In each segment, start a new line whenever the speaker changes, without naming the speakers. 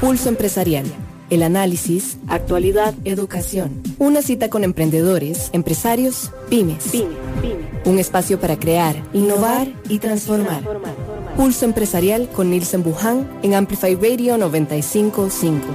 Pulso Empresarial. El análisis, actualidad, educación. Una cita con emprendedores, empresarios, pymes. Un espacio para crear, innovar y transformar. Pulso Empresarial con Nielsen Buján en Amplify Radio 955.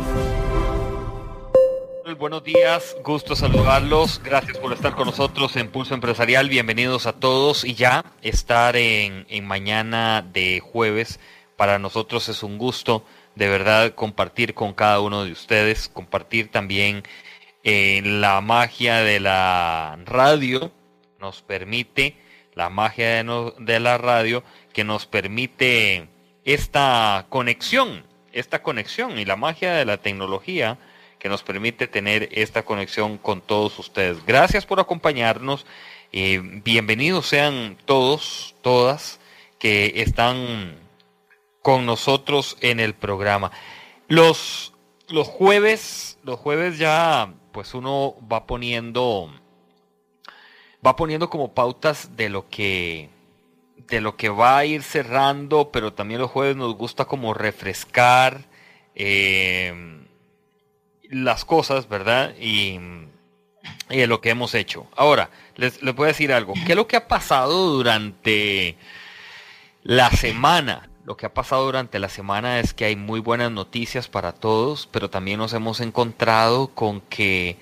Buenos días, gusto saludarlos. Gracias por estar con nosotros en Pulso Empresarial. Bienvenidos a todos y ya estar en, en mañana de jueves. Para nosotros es un gusto de verdad compartir con cada uno de ustedes, compartir también eh, la magia de la radio, nos permite, la magia de, de la radio, que nos permite esta conexión, esta conexión y la magia de la tecnología que nos permite tener esta conexión con todos ustedes. Gracias por acompañarnos. Eh, bienvenidos sean todos, todas que están con nosotros en el programa. Los, los jueves, los jueves ya, pues uno va poniendo, va poniendo como pautas de lo que, de lo que va a ir cerrando, pero también los jueves nos gusta como refrescar eh, las cosas, ¿verdad? Y, y de lo que hemos hecho. Ahora, les, les voy a decir algo. ¿Qué es lo que ha pasado durante la semana? Lo que ha pasado durante la semana es que hay muy buenas noticias para todos, pero también nos hemos encontrado con que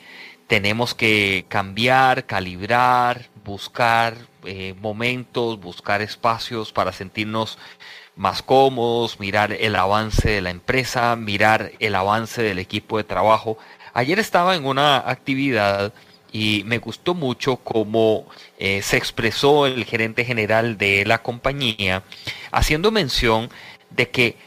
tenemos que cambiar, calibrar, buscar eh, momentos, buscar espacios para sentirnos más cómodos, mirar el avance de la empresa, mirar el avance del equipo de trabajo. Ayer estaba en una actividad y me gustó mucho cómo eh, se expresó el gerente general de la compañía, haciendo mención de que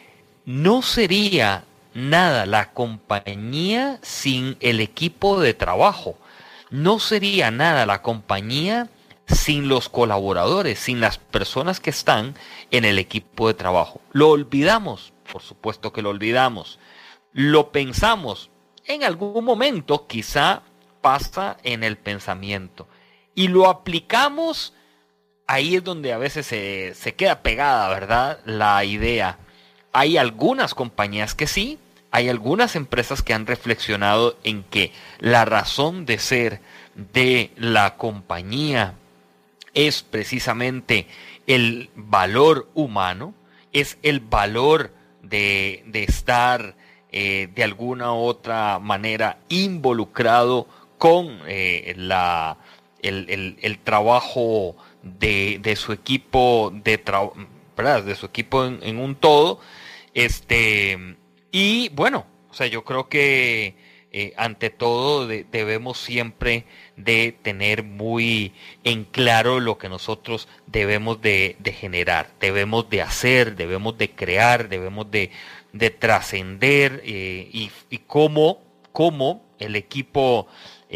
no sería nada la compañía sin el equipo de trabajo, no sería nada la compañía sin los colaboradores, sin las personas que están en el equipo de trabajo. Lo olvidamos, por supuesto que lo olvidamos. Lo pensamos en algún momento, quizá pasa en el pensamiento. Y lo aplicamos, ahí es donde a veces se, se queda pegada, ¿verdad? La idea. Hay algunas compañías que sí, hay algunas empresas que han reflexionado en que la razón de ser de la compañía es precisamente el valor humano, es el valor de, de estar eh, de alguna u otra manera involucrado con eh, la, el, trabajo de, de, su equipo de, de su equipo en, un todo este y bueno o sea yo creo que eh, ante todo debemos siempre de tener muy en claro lo que nosotros debemos de, generar debemos de hacer debemos de crear debemos de, trascender eh, y, y cómo, cómo el equipo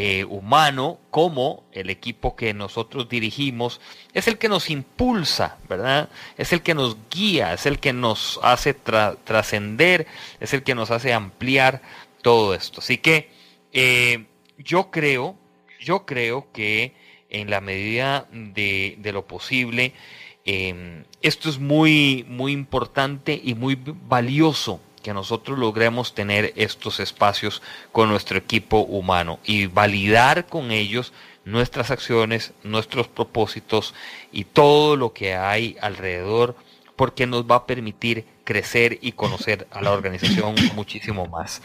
eh, humano como el equipo que nosotros dirigimos es el que nos impulsa, ¿verdad? Es el que nos guía, es el que nos hace trascender, es el que nos hace ampliar todo esto. Así que eh, yo creo, yo creo que en la medida de, lo posible, eh, esto es muy, muy importante y muy valioso que nosotros logremos tener estos espacios con nuestro equipo humano y validar con ellos nuestras acciones, nuestros propósitos y todo lo que hay alrededor, porque nos va a permitir crecer y conocer a la organización muchísimo más.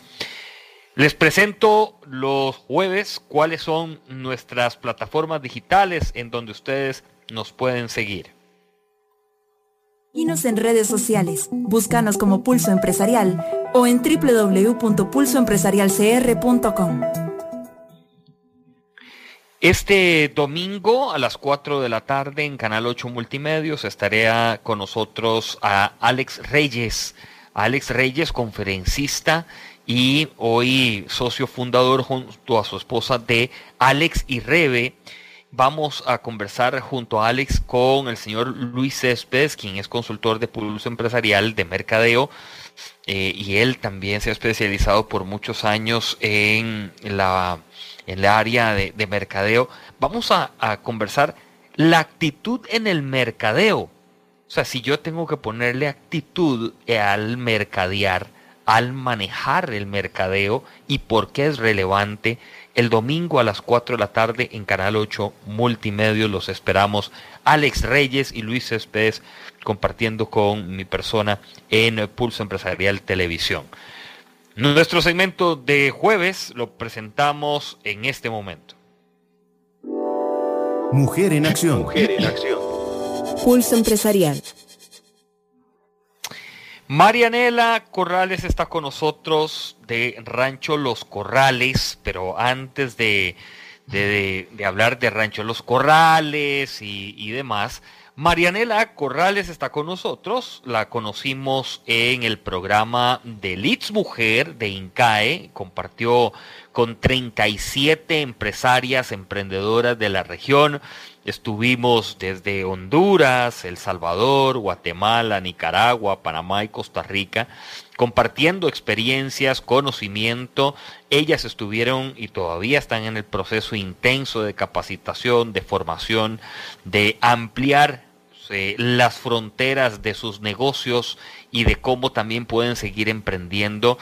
Les presento los jueves cuáles son nuestras plataformas digitales en donde ustedes nos pueden seguir.
Síguenos en redes sociales. Búscanos como Pulso Empresarial o en www.pulsoempresarialcr.com.
Este domingo a las 4 de la tarde en Canal 8 Multimedios estaré con nosotros a Alex Reyes. Alex Reyes, conferencista y hoy socio fundador junto a su esposa de Alex y Rebe vamos a conversar junto a Alex con el señor Luis Céspedes, quien es consultor de pulso empresarial de mercadeo. Eh, y él también se ha especializado por muchos años en la, en la área de, mercadeo. Vamos a, a, conversar la actitud en el mercadeo. O sea, si yo tengo que ponerle actitud al mercadear, al manejar el mercadeo y por qué es relevante. El domingo a las 4 de la tarde en Canal 8 Multimedios los esperamos. Alex Reyes y Luis Céspedes compartiendo con mi persona en Pulso Empresarial Televisión. Nuestro segmento de jueves lo presentamos en este momento.
Mujer en acción. Mujer en acción.
Pulso Empresarial.
Marianela Corrales está con nosotros de Rancho Los Corrales, pero antes de, hablar de Rancho Los Corrales y, y demás, Marianela Corrales está con nosotros, la conocimos en el programa de Leeds Mujer de INCAE, compartió con 37 empresarias, emprendedoras de la región, estuvimos desde Honduras, El Salvador, Guatemala, Nicaragua, Panamá y Costa Rica, compartiendo experiencias, conocimiento. Ellas estuvieron y todavía están en el proceso intenso de capacitación, de formación, de ampliar eh, las fronteras de sus negocios y de cómo también pueden seguir emprendiendo.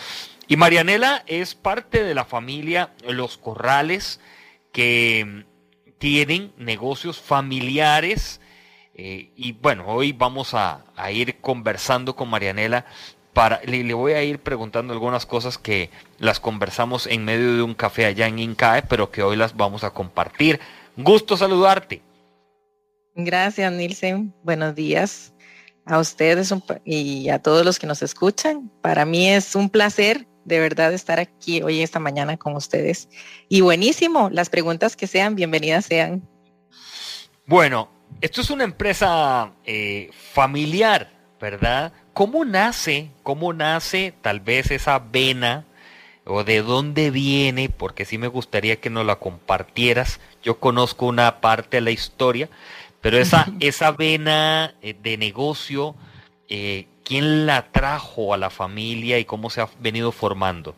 Y Marianela es parte de la familia Los Corrales que tienen negocios familiares. Eh, y bueno, hoy vamos a ir conversando con Marianela para, le, voy a ir preguntando algunas cosas que las conversamos en medio de un café allá en Incae, pero que hoy las vamos a compartir. Gusto saludarte.
Gracias, Nilsen. Buenos días a ustedes y a todos los que nos escuchan. Para mí es un placer de verdad estar aquí hoy esta mañana con ustedes. Y buenísimo, las preguntas que sean, bienvenidas sean.
Bueno, esto es una empresa eh, familiar, ¿verdad? ¿Cómo nace, cómo nace tal vez esa vena o de dónde viene? Porque sí me gustaría que nos la compartieras. Yo conozco una parte de la historia, pero esa, esa vena eh, de negocio, eh, ¿quién la trajo a la familia y cómo se ha venido formando?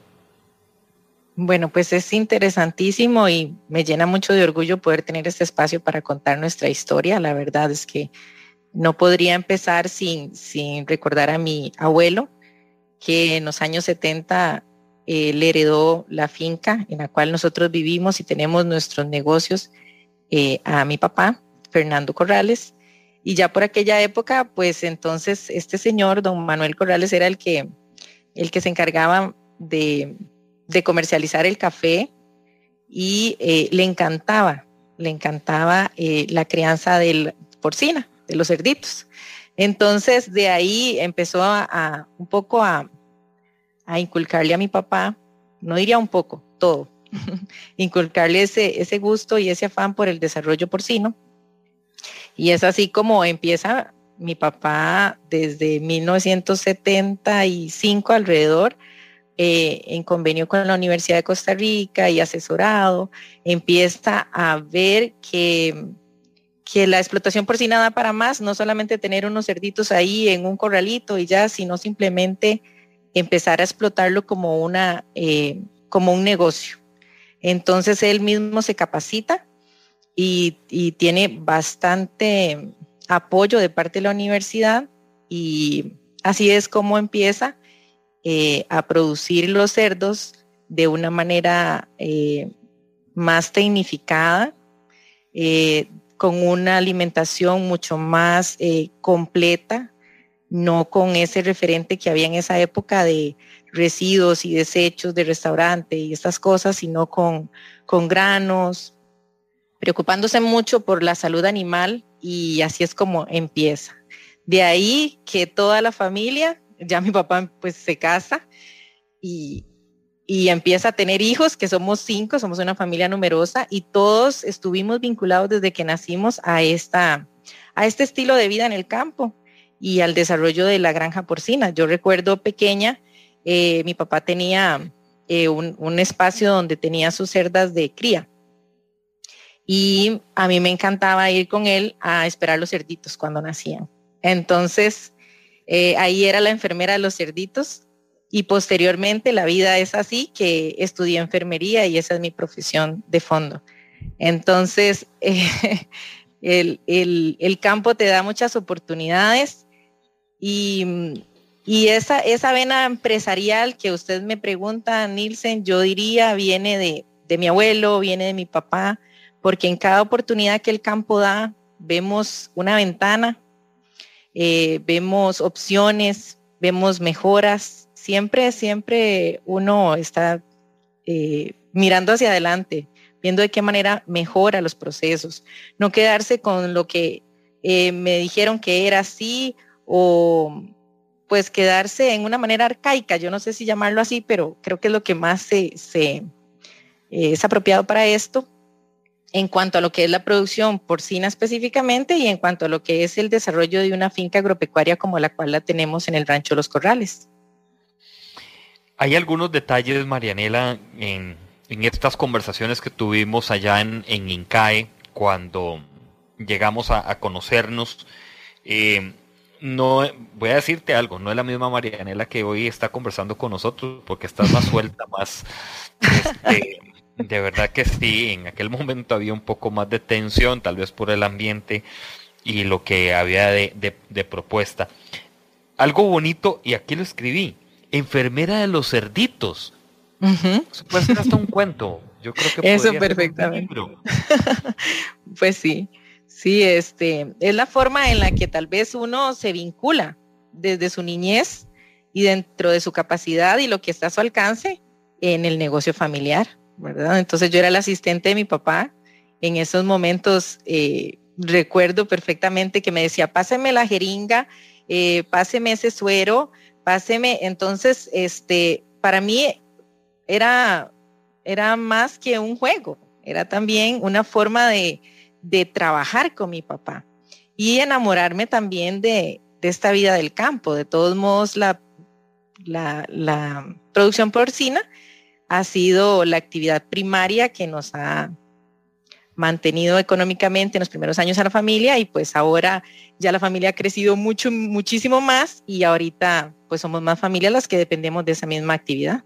Bueno, pues es interesantísimo y me llena mucho de orgullo poder tener este espacio para contar nuestra historia. La verdad es que no podría empezar sin, sin recordar a mi abuelo, que en los años 70 eh, le heredó la finca en la cual nosotros vivimos y tenemos nuestros negocios eh, a mi papá, Fernando Corrales. Y ya por aquella época, pues entonces este señor, don Manuel Corrales, era el que, el que se encargaba de, comercializar el café y eh, le encantaba, le encantaba la crianza del porcina de los cerditos. Entonces de ahí empezó a, un poco a, inculcarle a mi papá, no diría un poco, todo, inculcarle ese, ese gusto y ese afán por el desarrollo porcino. Y es así como empieza mi papá desde 1975 alrededor, eh, en convenio con la Universidad de Costa Rica y asesorado, empieza a ver que que la explotación porcina da para más, no solamente tener unos cerditos ahí en un corralito y ya, sino simplemente empezar a explotarlo como, una, eh, como un negocio. Entonces él mismo se capacita y, tiene bastante apoyo de parte de la universidad y así es como empieza eh, a producir los cerdos de una manera eh, más tecnificada, con una alimentación mucho más eh, completa, no con ese referente que había en esa época de residuos y desechos de restaurante y estas cosas, sino con, con granos, preocupándose mucho por la salud animal y así es como empieza. De ahí que toda la familia, ya mi papá pues se casa y, y empieza a tener hijos, que somos cinco, somos una familia numerosa y todos estuvimos vinculados desde que nacimos a, esta, a este estilo de vida en el campo y al desarrollo de la granja porcina. Yo recuerdo pequeña, eh, mi papá tenía eh, un, espacio donde tenía sus cerdas de cría y a mí me encantaba ir con él a esperar los cerditos cuando nacían. Entonces, eh, ahí era la enfermera de los cerditos y posteriormente la vida es así, que estudié enfermería y esa es mi profesión de fondo. Entonces, el, campo te da muchas oportunidades y, Y esa, esa vena empresarial que usted me pregunta, Nielsen, yo diría viene de, de mi abuelo, viene de mi papá, porque en cada oportunidad que el campo da, vemos una ventana, eh, vemos opciones, vemos mejoras. Siempre, siempre uno está eh, mirando hacia adelante, viendo de qué manera mejora los procesos. No quedarse con lo que eh, me dijeron que era así o pues quedarse en una manera arcaica, yo no sé si llamarlo así, pero creo que es lo que más se, se es apropiado para esto en cuanto a lo que es la producción porcina específicamente y en cuanto a lo que es el desarrollo de una finca agropecuaria como la cual la tenemos en el rancho Los Corrales.
Hay algunos detalles, Marianela, en, estas conversaciones que tuvimos allá en, INCAE cuando llegamos a, conocernos. Eh, no, voy a decirte algo, no es la misma Marianela que hoy está conversando con nosotros, porque estás más suelta, más, este, de verdad que sí, en aquel momento había un poco más de tensión, tal vez por el ambiente y lo que había de, propuesta. Algo bonito, y aquí lo escribí, enfermera de los cerditos. Eso puede ser hasta un cuento. Yo creo que
Eso perfectamente. pues sí, sí, este, es la forma en la que tal vez uno se vincula desde su niñez y dentro de su capacidad y lo que está a su alcance en el negocio familiar. Entonces yo era la asistente de mi papá. En esos momentos eh, recuerdo perfectamente que me decía, páseme la jeringa, eh, páseme ese suero, páseme. Entonces, este, para mí era, era más que un juego, era también una forma de, trabajar con mi papá y enamorarme también de, esta vida del campo. De todos modos, la, la, la producción porcina ha sido la actividad primaria que nos ha mantenido económicamente en los primeros años a la familia y pues ahora ya la familia ha crecido mucho, muchísimo más y ahorita pues somos más familias las que dependemos de esa misma actividad.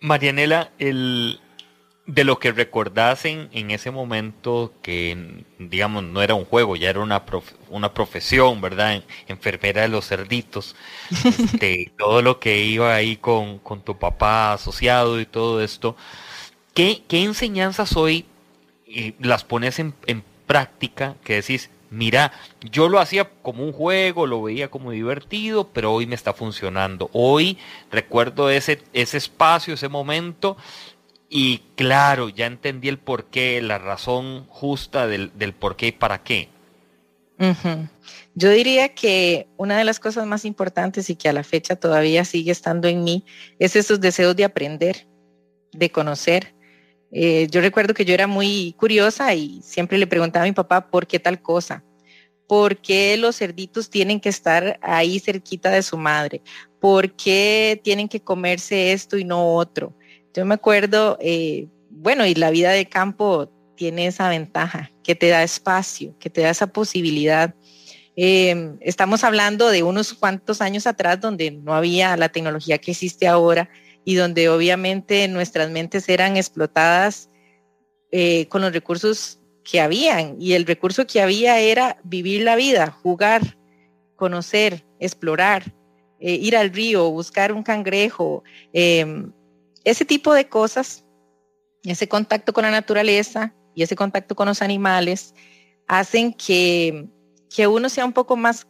Marianela, el, de lo que recordasen en ese momento que, digamos, no era un juego, ya era una, una profesión, ¿verdad? Enfermera de los cerditos, de todo lo que iba ahí con, tu papá asociado y todo esto. ¿Qué, enseñanzas hoy eh, las pones en, práctica que decís, mira, yo lo hacía como un juego, lo veía como divertido, pero hoy me está funcionando. Hoy recuerdo ese, ese espacio, ese momento y claro, ya entendí el porqué, la razón justa del, del por qué y para qué.
Yo diría que una de las cosas más importantes y que a la fecha todavía sigue estando en mí es esos deseos de aprender, de conocer. Eh, yo recuerdo que yo era muy curiosa y siempre le preguntaba a mi papá por qué tal cosa, por qué los cerditos tienen que estar ahí cerquita de su madre, por qué tienen que comerse esto y no otro. Yo me acuerdo, eh, bueno, y la vida de campo tiene esa ventaja, que te da espacio, que te da esa posibilidad. Em, estamos hablando de unos cuantos años atrás donde no había la tecnología que existe ahora y donde obviamente nuestras mentes eran explotadas eh, con los recursos que habían. Y el recurso que había era vivir la vida, jugar, conocer, explorar, eh, ir al río, buscar un cangrejo, em, ese tipo de cosas, ese contacto con la naturaleza y ese contacto con los animales, hacen que, que uno sea un poco más,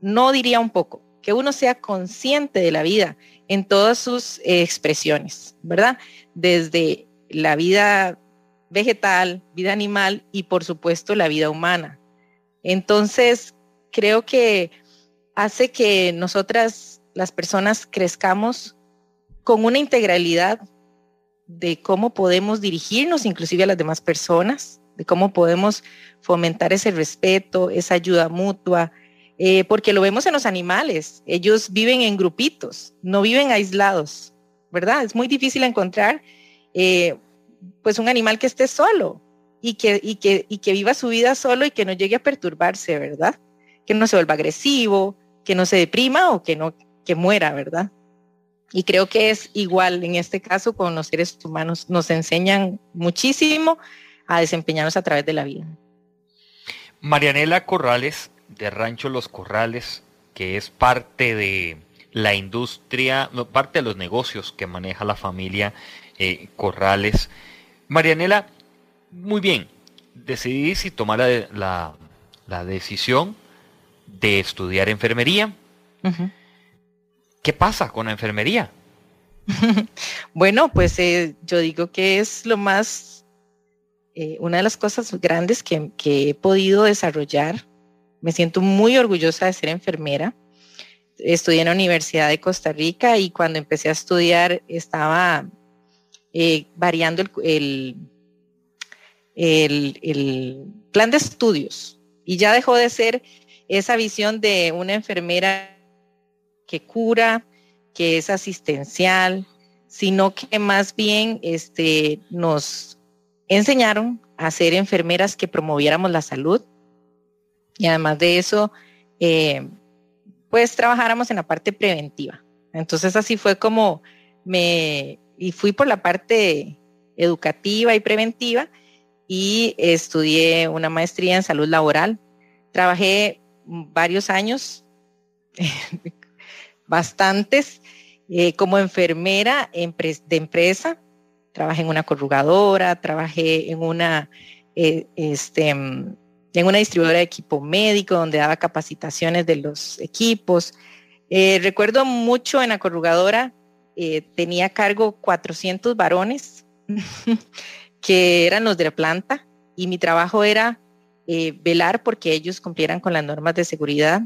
no diría un poco, que uno sea consciente de la vida en todas sus eh, expresiones, ¿verdad? Desde la vida vegetal, vida animal y por supuesto la vida humana. Entonces, creo que hace que nosotras, las personas, crezcamos con una integralidad de cómo podemos dirigirnos inclusive a las demás personas, de cómo podemos fomentar ese respeto, esa ayuda mutua, eh, porque lo vemos en los animales, ellos viven en grupitos, no viven aislados, ¿verdad? Es muy difícil encontrar eh, pues un animal que esté solo y que, y, que, y que viva su vida solo y que no llegue a perturbarse, ¿verdad? Que no se vuelva agresivo, que no se deprima o que no que muera, ¿verdad? Y creo que es igual en este caso con los seres humanos. Nos enseñan muchísimo a desempeñarnos a través de la vida.
Marianela Corrales, de Rancho Los Corrales, que es parte de la industria, parte de los negocios que maneja la familia eh, Corrales. Marianela, muy bien, decidí si tomar la, decisión de estudiar enfermería. ¿Qué pasa con la enfermería?
bueno, pues eh, yo digo que es lo más, eh, una de las cosas grandes que, he podido desarrollar. Me siento muy orgullosa de ser enfermera. Estudié en la Universidad de Costa Rica y cuando empecé a estudiar estaba eh, variando el, el, plan de estudios y ya dejó de ser esa visión de una enfermera que cura, que es asistencial, sino que más bien este, nos enseñaron a ser enfermeras que promoviéramos la salud y además de eso, eh, pues trabajáramos en la parte preventiva. Entonces así fue como me, y fui por la parte educativa y preventiva y estudié una maestría en salud laboral. Trabajé varios años bastantes eh, como enfermera de empresa. Trabajé en una corrugadora, trabajé en una, eh, este, en una distribuidora de equipo médico donde daba capacitaciones de los equipos. Eh, recuerdo mucho en la corrugadora, tenía a cargo 400 varones que eran los de la planta y mi trabajo era velar porque ellos cumplieran con las normas de seguridad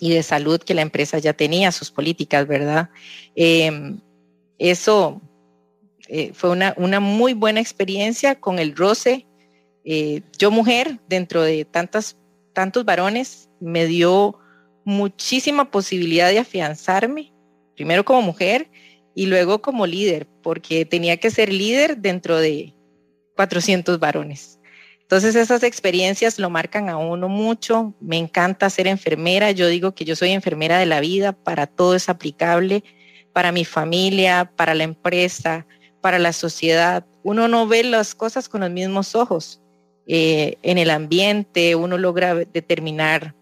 y de salud que la empresa ya tenía, sus políticas, ¿verdad? Em, eso eh, fue una, una, muy buena experiencia con el roce. Eh, yo mujer, dentro de tantas, tantos varones, me dio muchísima posibilidad de afianzarme, primero como mujer y luego como líder, porque tenía que ser líder dentro de 400 varones. Entonces esas experiencias lo marcan a uno mucho. Me encanta ser enfermera. Yo digo que yo soy enfermera de la vida. Para todo es aplicable. Para mi familia, para la empresa, para la sociedad. Uno no ve las cosas con los mismos ojos. Eh, en el ambiente uno logra determinar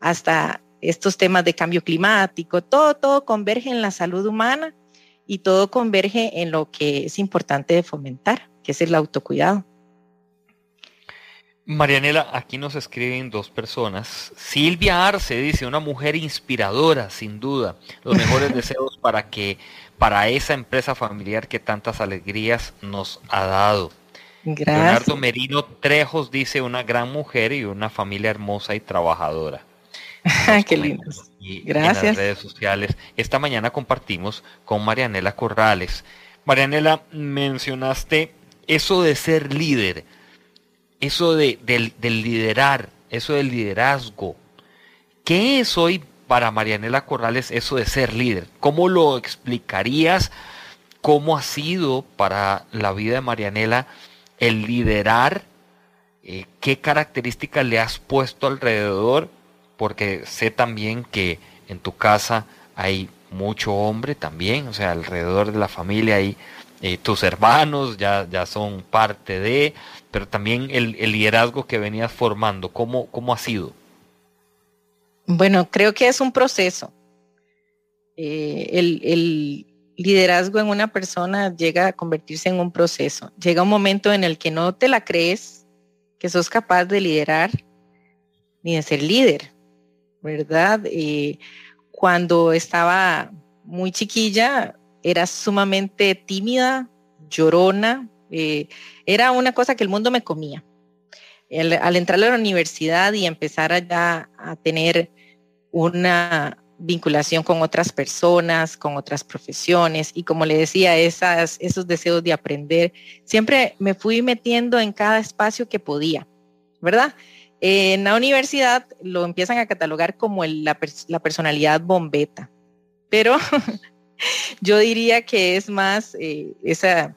hasta estos temas de cambio climático. Todo, todo converge en la salud humana y todo converge en lo que es importante de fomentar, que es el autocuidado.
Marianela, aquí nos escriben dos personas. Silvia Arce dice, una mujer inspiradora, sin duda. Los mejores deseos para que, para esa empresa familiar que tantas alegrías nos ha dado. Gracias. Leonardo Merino Trejos dice, una gran mujer y una familia hermosa y trabajadora.
Qué lindo. Gracias. En
las redes sociales. Esta mañana compartimos con Marianela Corrales. Marianela, mencionaste eso de ser líder eso de, del, liderar, eso del liderazgo. ¿Qué es hoy para Marianela Corrales eso de ser líder? ¿Cómo lo explicarías? ¿Cómo ha sido para la vida de Marianela el liderar? Eh, ¿Qué características le has puesto alrededor? Porque sé también que en tu casa hay mucho hombre también, o sea, alrededor de la familia hay eh, tus hermanos, ya, ya son parte de, pero también el, liderazgo que venías formando, ¿cómo, ¿cómo ha sido?
Bueno, creo que es un proceso. Eh, el, liderazgo en una persona llega a convertirse en un proceso. Llega un momento en el que no te la crees que sos capaz de liderar ni de ser líder, ¿verdad? Eh, cuando estaba muy chiquilla, era sumamente tímida, llorona, eh, era una cosa que el mundo me comía. al entrar a la universidad y empezar a tener una vinculación con otras personas, con otras profesiones y como le decía, esas, esos deseos de aprender, siempre me fui metiendo en cada espacio que podía, ¿verdad? En la universidad lo empiezan a catalogar como la, la personalidad bombeta, pero yo diría que es más eh, esa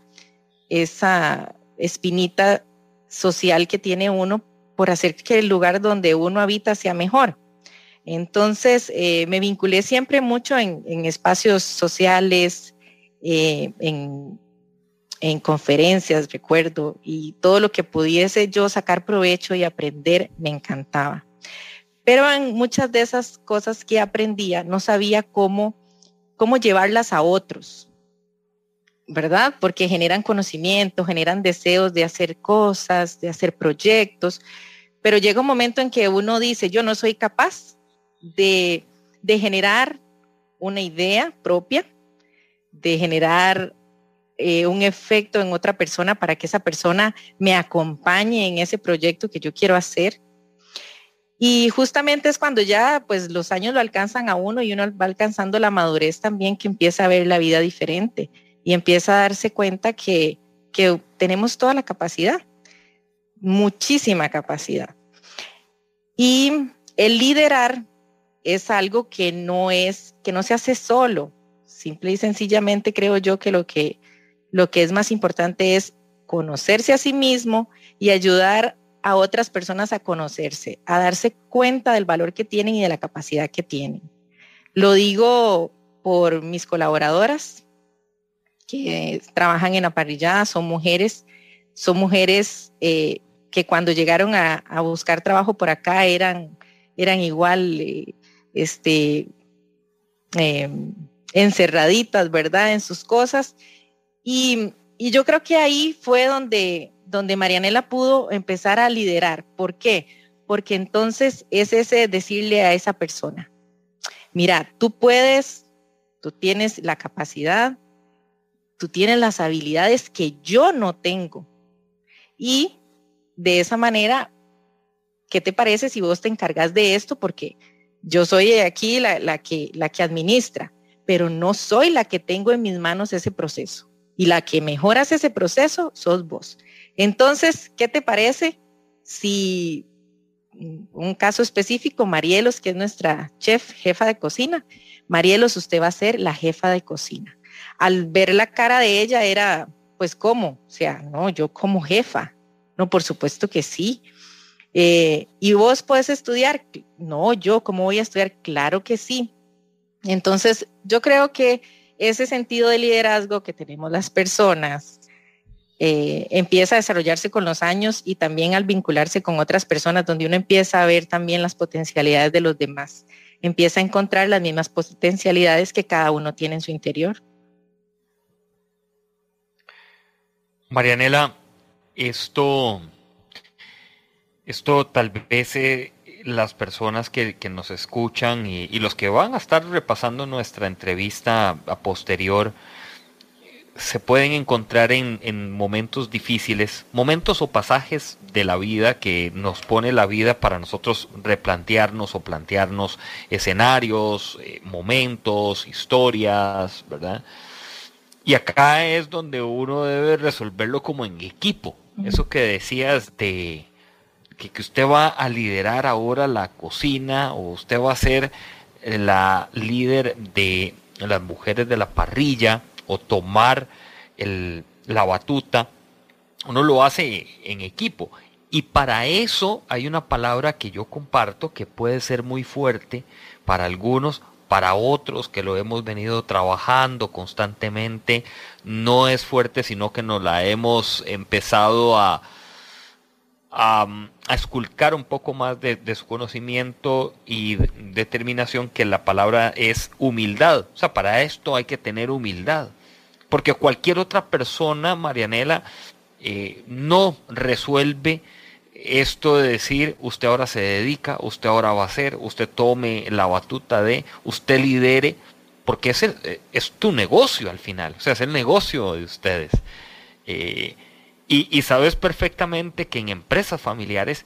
esa espinita social que tiene uno por hacer que el lugar donde uno habita sea mejor. Entonces, eh, me vinculé siempre mucho en, espacios sociales, eh, en, conferencias, recuerdo, y todo lo que pudiese yo sacar provecho y aprender me encantaba. Pero en muchas de esas cosas que aprendía no sabía cómo, cómo llevarlas a otros, ¿verdad? Porque generan conocimiento, generan deseos de hacer cosas, de hacer proyectos, pero llega un momento en que uno dice, yo no soy capaz de, generar una idea propia, de generar eh, un efecto en otra persona para que esa persona me acompañe en ese proyecto que yo quiero hacer. Y justamente es cuando ya pues los años lo alcanzan a uno y uno va alcanzando la madurez también que empieza a ver la vida diferente y empieza a darse cuenta que, que tenemos toda la capacidad muchísima capacidad. Y el liderar es algo que no es, que no se hace solo. Simple y sencillamente creo yo que lo que, lo que es más importante es conocerse a sí mismo y ayudar a otras personas a conocerse, a darse cuenta del valor que tienen y de la capacidad que tienen. Lo digo por mis colaboradoras que trabajan en la parrillada, son mujeres, son mujeres eh, que cuando llegaron a, buscar trabajo por acá eran, eran igual, eh, este, em, encerraditas, ¿verdad? En sus cosas. Y, yo creo que ahí fue donde, donde Marianela pudo empezar a liderar. ¿Por qué? Porque entonces es ese decirle a esa persona, mira, tú puedes, tú tienes la capacidad, tú tienes las habilidades que yo no tengo. Y de esa manera, ¿qué te parece si vos te encargas de esto? Porque yo soy aquí la, que, la que administra, pero no soy la que tengo en mis manos ese proceso. Y la que mejoras ese proceso sos vos. Entonces, ¿qué te parece si un caso específico, Marielos, que es nuestra chef, jefa de cocina, Marielos, usted va a ser la jefa de cocina. Al ver la cara de ella era, pues, ¿cómo? O sea, no, yo como jefa, no, por supuesto que sí. Eh, ¿Y vos puedes estudiar? No, yo, ¿cómo voy a estudiar? Claro que sí. Entonces, yo creo que ese sentido de liderazgo que tenemos las personas eh, empieza a desarrollarse con los años y también al vincularse con otras personas, donde uno empieza a ver también las potencialidades de los demás, empieza a encontrar las mismas potencialidades que cada uno tiene en su interior.
Marianela, esto, esto tal vez eh, las personas que, nos escuchan y, los que van a estar repasando nuestra entrevista a posterior se pueden encontrar en, en, momentos difíciles, momentos o pasajes de la vida que nos pone la vida para nosotros replantearnos o plantearnos escenarios, eh, momentos, historias, ¿verdad? Y acá es donde uno debe resolverlo como en equipo. Eso que decías de que, usted va a liderar ahora la cocina o usted va a ser eh, la líder de las mujeres de la parrilla o tomar la batuta, uno lo hace en equipo. Y para eso hay una palabra que yo comparto que puede ser muy fuerte para algunos, para otros que lo hemos venido trabajando constantemente, no es fuerte, sino que nos la hemos empezado a, esculcar un poco más de, su conocimiento y determinación, que la palabra es humildad. O sea, para esto hay que tener humildad. Porque cualquier otra persona, Marianela, eh, no resuelve esto de decir, usted ahora se dedica, usted ahora va a hacer, usted tome la batuta de, usted lidere, porque es, eh, es tu negocio al final, o sea, es el negocio de ustedes. Eh, y, sabes perfectamente que en empresas familiares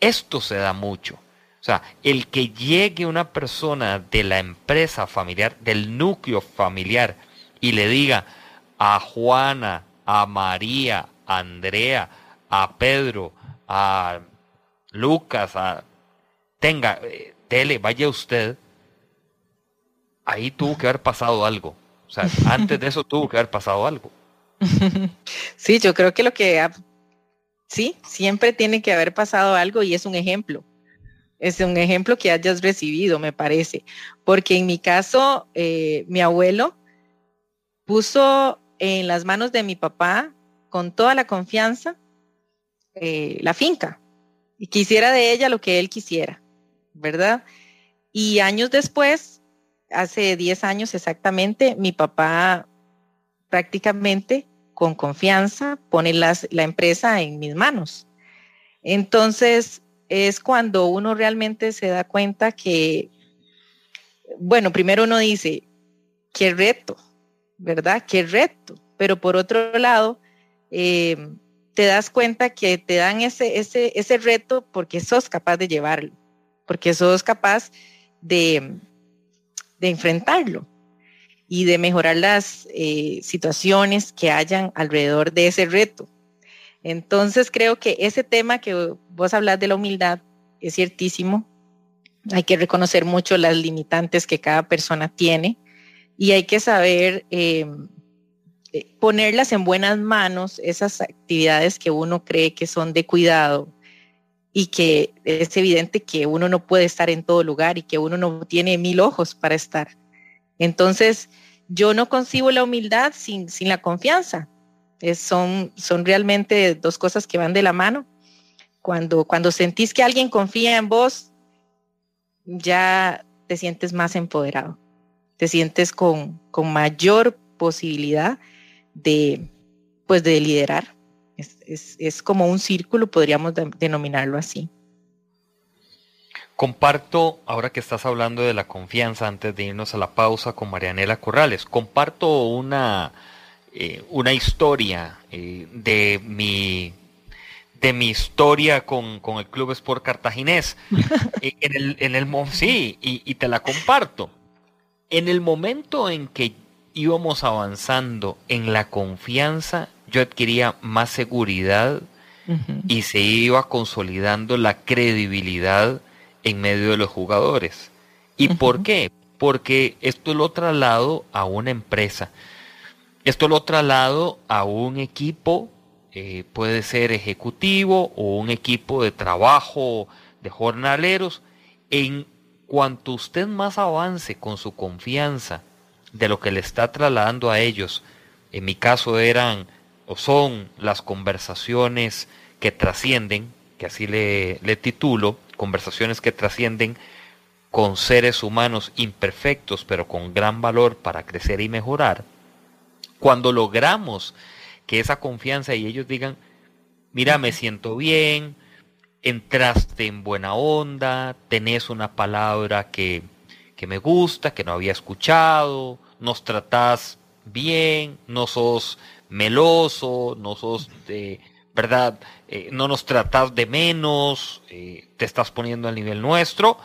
esto se da mucho. O sea, el que llegue una persona de la empresa familiar, del núcleo familiar, y le diga a Juana, a María, a Andrea, a Pedro, a Lucas, a tenga, eh, tele, vaya usted, ahí tuvo que haber pasado algo. O sea, antes de eso tuvo que haber pasado algo.
Sí, yo creo que lo que sí, siempre tiene que haber pasado algo y es un ejemplo. Es un ejemplo que hayas recibido, me parece. Porque en mi caso, eh, mi abuelo puso en las manos de mi papá con toda la confianza eh, la finca y quisiera de ella lo que él quisiera, ¿verdad? Y años después, hace 10 años exactamente, mi papá prácticamente con confianza pone la empresa en mis manos. Entonces, es cuando uno realmente se da cuenta que, bueno, primero uno dice, qué reto, ¿verdad? Qué reto. Pero por otro lado, eh, te das cuenta que te dan ese, ese, ese reto porque sos capaz de llevarlo, porque sos capaz de, de enfrentarlo y de mejorar las eh, situaciones que hayan alrededor de ese reto. Entonces creo que ese tema que vos hablas de la humildad es ciertísimo. Hay que reconocer mucho las limitantes que cada persona tiene y hay que saber eh, ponerlas en buenas manos, esas actividades que uno cree que son de cuidado y que es evidente que uno no puede estar en todo lugar y que uno no tiene mil ojos para estar. Entonces, yo no concibo la humildad sin, sin la confianza. son, son realmente dos cosas que van de la mano. Cuando, cuando sentís que alguien confía en vos, ya te sientes más empoderado, te sientes con, con mayor posibilidad de, pues, de liderar. Es, es, es como un círculo, podríamos denominarlo así.
Comparto, ahora que estás hablando de la confianza, antes de irnos a la pausa con Marianela Corrales, comparto una, eh, una historia eh, de mi de mi historia con, el Club Sport Cartaginés. Eh, en el, en el, sí, y, y, te la comparto. En el momento en que íbamos avanzando en la confianza, yo adquiría más seguridad y se iba consolidando la credibilidad en medio de los jugadores. ¿Y por qué? Porque esto lo traslado a una empresa. Esto lo traslado a un equipo, eh, puede ser ejecutivo o un equipo de trabajo de jornaleros. En cuanto usted más avance con su confianza de lo que le está trasladando a ellos, en mi caso eran o son las conversaciones que trascienden, que así le, le titulo, conversaciones que trascienden con seres humanos imperfectos, pero con gran valor para crecer y mejorar, cuando logramos que esa confianza y ellos digan, mira, me siento bien, entraste en buena onda, tenés una palabra que, que me gusta, que no había escuchado, nos tratás bien, no sos meloso, no sos de, ¿verdad? Eh, no nos tratas de menos, eh, te estás poniendo al nivel nuestro,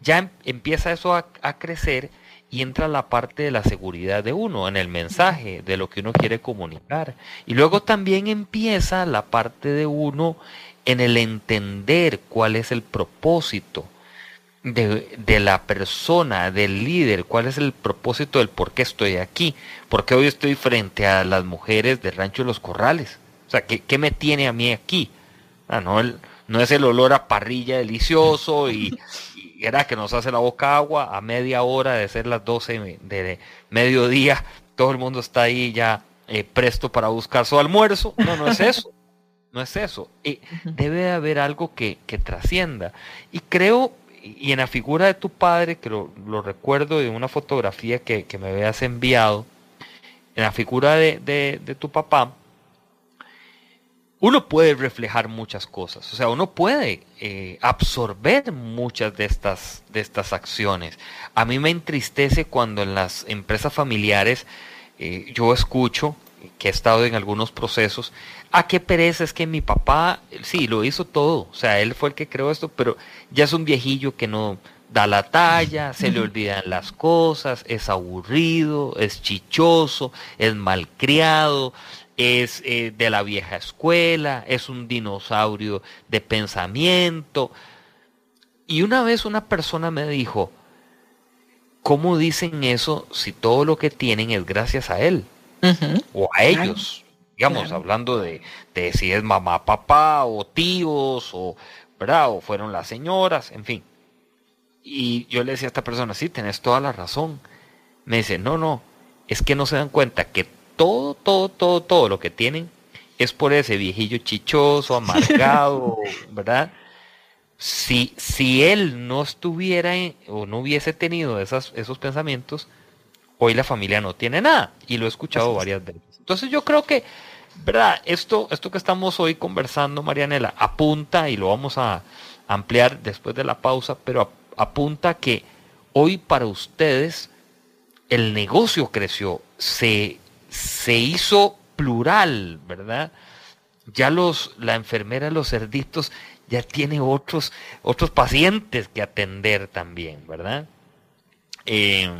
ya em, empieza eso a, crecer y entra la parte de la seguridad de uno en el mensaje, de lo que uno quiere comunicar. Y luego también empieza la parte de uno en el entender cuál es el propósito de, la persona, del líder, cuál es el propósito del por qué estoy aquí, por qué hoy estoy frente a las mujeres del rancho de los corrales. O sea, ¿qué, me tiene a mí aquí? Ah, no, no es el olor a parrilla delicioso y, era que nos hace la boca agua a media hora de ser las 12 de mediodía. Todo el mundo está ahí ya eh, presto para buscar su almuerzo. No, no es eso. No es eso. y debe haber algo que, trascienda. Y creo, y en la figura de tu padre, que lo, recuerdo de una fotografía que, me habías enviado, en la figura de, de tu papá, uno puede reflejar muchas cosas, o sea, uno puede eh, absorber muchas de estas, de estas acciones. A mí me entristece cuando en las empresas familiares eh, yo escucho, que he estado en algunos procesos, a ah, qué pereza es que mi papá, sí, lo hizo todo, o sea, él fue el que creó esto, pero ya es un viejillo que no da la talla, se le olvidan las cosas, es aburrido, es chichoso, es malcriado, es eh, de la vieja escuela, es un dinosaurio de pensamiento. Y una vez una persona me dijo, ¿cómo dicen eso si todo lo que tienen es gracias a él? O a ellos. Digamos, hablando de, de, si es mamá, papá, o tíos, o, ¿verdad? o fueron las señoras, en fin. Y yo le decía a esta persona, sí, tenés toda la razón. Me dice, no, no, es que no se dan cuenta que todo, todo, todo, todo lo que tienen es por ese viejillo chichoso, amargado, ¿verdad? si, si él no estuviera o no hubiese tenido esas, esos pensamientos, hoy la familia no tiene nada. Y lo he escuchado varias veces. Entonces yo creo que, ¿verdad? Esto, esto que estamos hoy conversando, Marianela, apunta, y lo vamos a ampliar después de la pausa, pero apunta que hoy para ustedes el negocio creció, se, se hizo plural, ¿verdad? Ya los, la enfermera, los cerditos, ya tiene otros, otros pacientes que atender también, ¿verdad? Eh,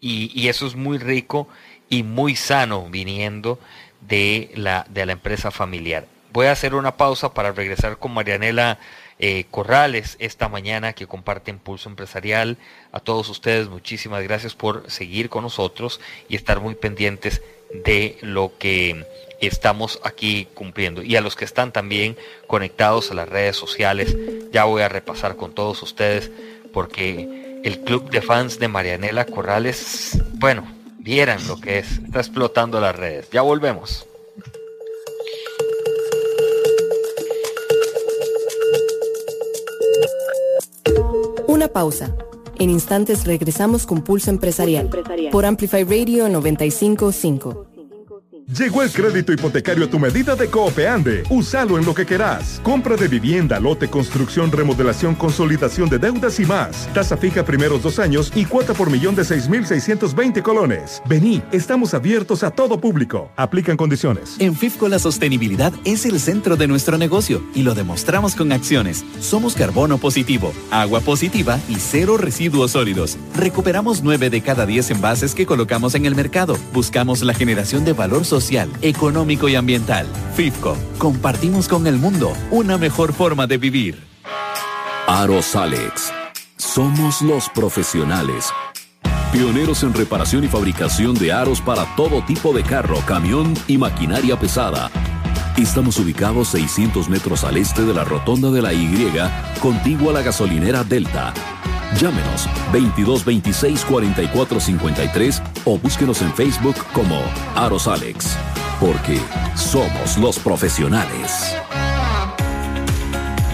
y, eso es muy rico y muy sano viniendo de la, de la empresa familiar. Voy a hacer una pausa para regresar con Marianela eh, Corrales esta mañana que comparte Impulso Empresarial. A todos ustedes muchísimas gracias por seguir con nosotros y estar muy pendientes de lo que estamos aquí cumpliendo. Y a los que están también conectados a las redes sociales, ya voy a repasar con todos ustedes porque el club de fans de Marianela Corrales, bueno, vieran lo que es, está explotando las redes. Ya volvemos.
Una pausa. En instantes regresamos con Pulso Empresarial, por Amplify Radio 955.
Llegó el crédito hipotecario a tu medida de Coopeande. Úsalo en lo que querás. Compra de vivienda, lote, construcción, remodelación, consolidación de deudas y más. Tasa fija primeros dos años y cuota por millón de 6.620 colones. Vení, estamos abiertos a todo público. Aplican condiciones.
En FIFCO la sostenibilidad es el centro de nuestro negocio y lo demostramos con acciones. Somos carbono positivo, agua positiva y cero residuos sólidos. Recuperamos 9 de cada 10 envases que colocamos en el mercado. Buscamos la generación de valor social social, económico y ambiental. FIFCO, compartimos con el mundo una mejor forma de vivir.
Aros Alex, somos los profesionales. Pioneros en reparación y fabricación de aros para todo tipo de carro, camión y maquinaria pesada. Estamos ubicados 600 metros al este de la rotonda de la Y, contigua a la gasolinera Delta Llámenos 2226 4453 o búsquenos en Facebook como Aros Alex, porque somos los profesionales.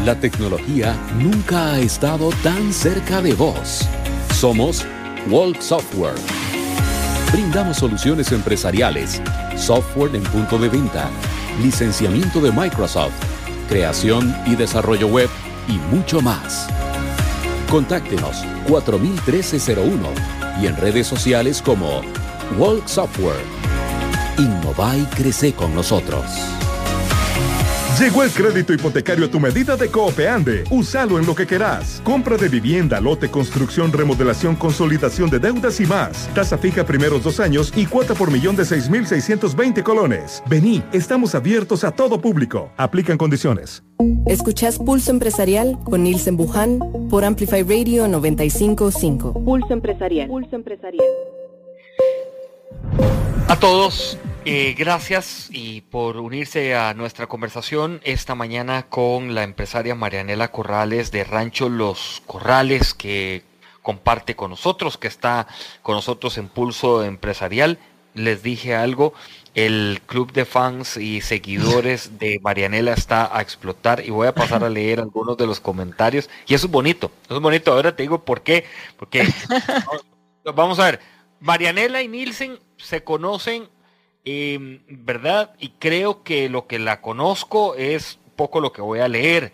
La tecnología nunca ha estado tan cerca de vos. Somos Walk Software. Brindamos soluciones empresariales, software en punto de venta, licenciamiento de Microsoft, creación y desarrollo web y mucho más. Contáctenos 401301 y en redes sociales como Walk Software. Innova y crece con nosotros.
Llegó el crédito hipotecario a tu medida de Coopeande. Úsalo en lo que querás. Compra de vivienda, lote, construcción, remodelación, consolidación de deudas y más. Tasa fija primeros dos años y cuota por millón de 6.620 colones. Vení, estamos abiertos a todo público. Aplican condiciones.
Escuchás Pulso Empresarial con Nielsen Buján por Amplify Radio 955. Pulso Empresarial. Pulso Empresarial.
A todos, eh, gracias y por unirse a nuestra conversación esta mañana con la empresaria Marianela Corrales de Rancho Los Corrales que comparte con nosotros, que está con nosotros en Pulso Empresarial. Les dije algo, el club de fans y seguidores de Marianela está a explotar y voy a pasar a leer algunos de los comentarios y eso es bonito, eso es bonito. Ahora te digo por qué, porque vamos a ver, Marianela y Nielsen se conocen Em, ¿verdad? Y creo que lo que la conozco es poco lo que voy a leer.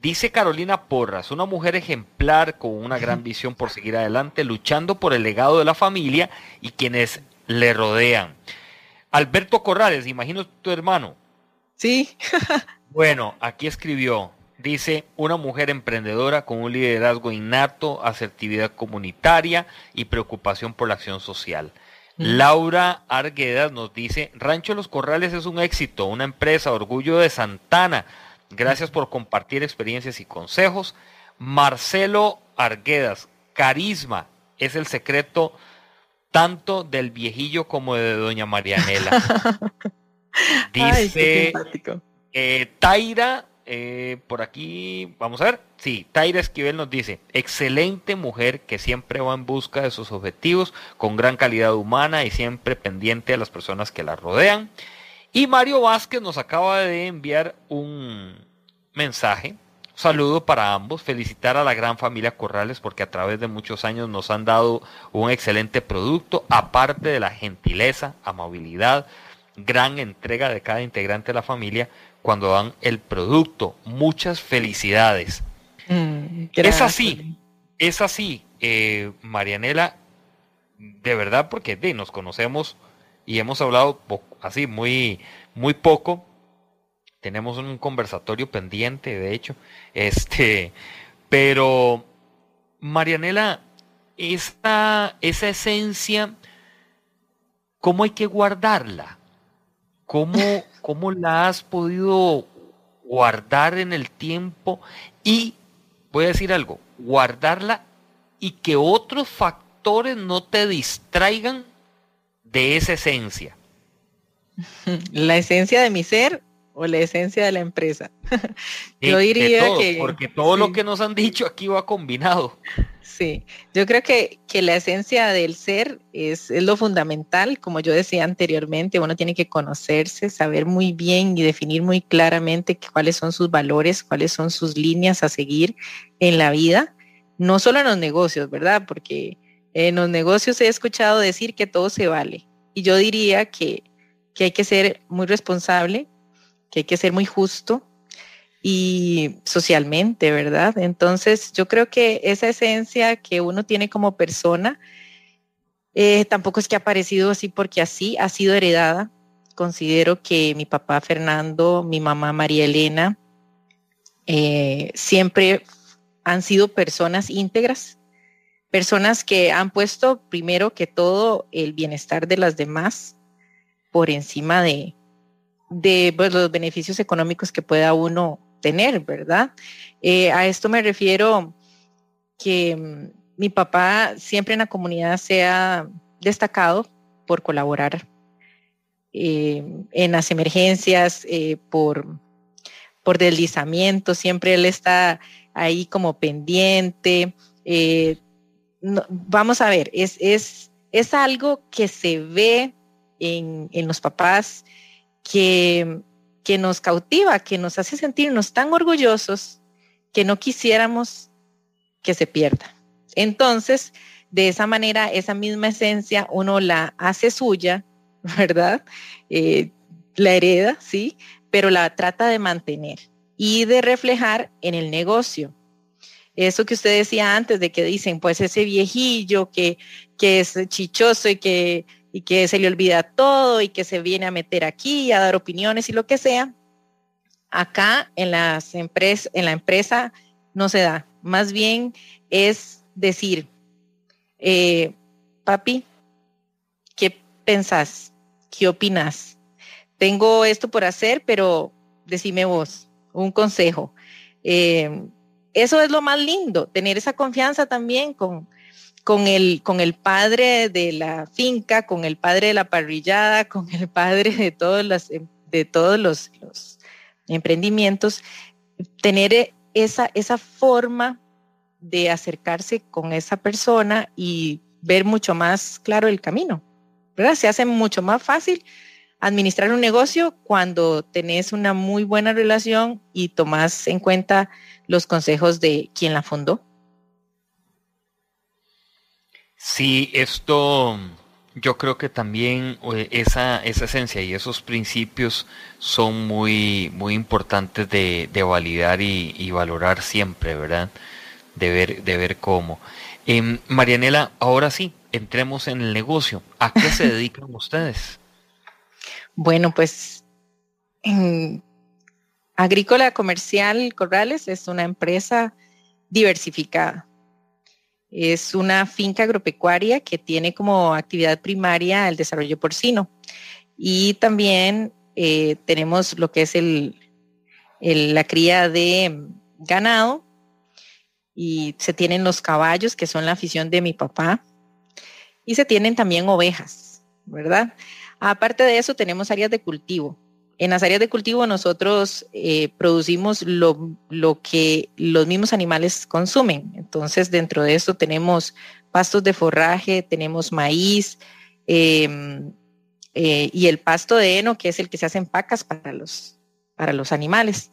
Dice Carolina Porras, una mujer ejemplar con una gran visión por seguir adelante, luchando por el legado de la familia y quienes le rodean. Alberto Corrales, imagino tu hermano.
Sí.
bueno, aquí escribió, dice, una mujer emprendedora con un liderazgo innato, asertividad comunitaria y preocupación por la acción social. Laura Arguedas nos dice, Rancho Los Corrales es un éxito, una empresa, orgullo de Santana. Gracias por compartir experiencias y consejos. Marcelo Arguedas, carisma es el secreto tanto del viejillo como de doña Marianela. Dice eh, Taira eh, por aquí, vamos a ver. Sí, Taira Esquivel nos dice, excelente mujer que siempre va en busca de sus objetivos, con gran calidad humana y siempre pendiente de las personas que la rodean. Y Mario Vázquez nos acaba de enviar un mensaje saludo para ambos, felicitar a la gran familia Corrales porque a través de muchos años nos han dado un excelente producto, aparte de la gentileza, amabilidad, gran entrega de cada integrante de la familia cuando dan el producto. Muchas felicidades. Mm, es así, es así, eh, Marianela, de verdad, porque nos conocemos y hemos hablado así muy, muy poco. Tenemos un conversatorio pendiente, de hecho. Este, pero Marianela, esta, esa esencia, ¿cómo hay que guardarla? ¿Cómo, ¿Cómo la has podido guardar en el tiempo? Y voy a decir algo, guardarla y que otros factores no te distraigan de esa esencia.
La esencia de mi ser o la esencia de la empresa. Yo diría que...
Porque todo lo que nos han dicho aquí va combinado.
Sí, yo creo que, que la esencia del ser es, es, lo fundamental. Como yo decía anteriormente, uno tiene que conocerse, saber muy bien y definir muy claramente cuáles son sus valores, cuáles son sus líneas a seguir en la vida, no solo en los negocios, ¿verdad? Porque en los negocios he escuchado decir que todo se vale. Y yo diría que, que hay que ser muy responsable, que hay que ser muy justo y socialmente, ¿verdad? Entonces, yo creo que esa esencia que uno tiene como persona, eh, tampoco es que ha aparecido así porque así, ha sido heredada. Considero que mi papá Fernando, mi mamá María Elena, eh, siempre han sido personas íntegras, personas que han puesto primero que todo el bienestar de las demás por encima de, de pues, los beneficios económicos que pueda uno tener, ¿verdad? Eh, a esto me refiero que mm, mi papá siempre en la comunidad se ha destacado por colaborar eh, en las emergencias, eh, por, por deslizamiento, siempre él está ahí como pendiente. vamos a ver, es, es, es algo que se ve en, en los papás que que nos cautiva, que nos hace sentirnos tan orgullosos que no quisiéramos que se pierda. Entonces, de esa manera, esa misma esencia uno la hace suya, ¿verdad? Eh, la hereda, sí, pero la trata de mantener y de reflejar en el negocio. Eso que usted decía antes de que dicen, pues ese viejillo que, que es chichoso y que y que se le olvida todo y que se viene a meter aquí a dar opiniones y lo que sea. Acá en las en la empresa no se da. Más bien es decir, eh, papi, ¿qué pensás? ¿Qué opinas? Tengo esto por hacer, pero decime vos, un consejo. Eh, eso es lo más lindo, tener esa confianza también con, con el, con el padre de la finca, con el padre de la parrillada, con el padre de todos, de todos los, emprendimientos, tener esa, esa forma de acercarse con esa persona y ver mucho más claro el camino. ¿verdad? Se hace mucho más fácil administrar un negocio cuando tenés una muy buena relación y tomás en cuenta los consejos de quien la fundó.
Sí, esto yo creo que también eh, esa, esa esencia y esos principios son muy, muy importantes de, validar y, valorar siempre, ¿verdad? De ver, de ver cómo. Eh, Marianela, ahora sí, entremos en el negocio. ¿A qué se dedican ustedes?
Bueno, pues Agrícola Comercial Corrales es una empresa diversificada. Es una finca agropecuaria que tiene como actividad primaria el desarrollo porcino. Y también eh, tenemos lo que es la cría de ganado y se tienen los caballos, que son la afición de mi papá, y se tienen también ovejas, ¿verdad? Aparte de eso, tenemos áreas de cultivo. En las áreas de cultivo nosotros eh, producimos lo, que los mismos animales consumen. Entonces, dentro de eso tenemos pastos de forraje, tenemos maíz em, eh, y el pasto de heno, que es el que se hacen pacas para los, para los animales.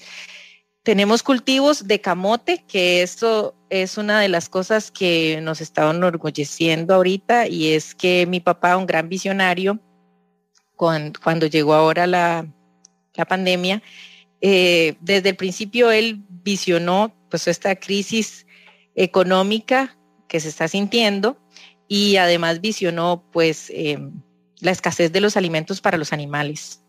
tenemos cultivos de camote, que esto es una de las cosas que nos está enorgulleciendo ahorita y es que mi papá, un gran visionario, cuando, llegó ahora la, pandemia, eh, desde el principio él visionó pues esta crisis económica que se está sintiendo y además visionó pues em, la escasez de los alimentos para los animales.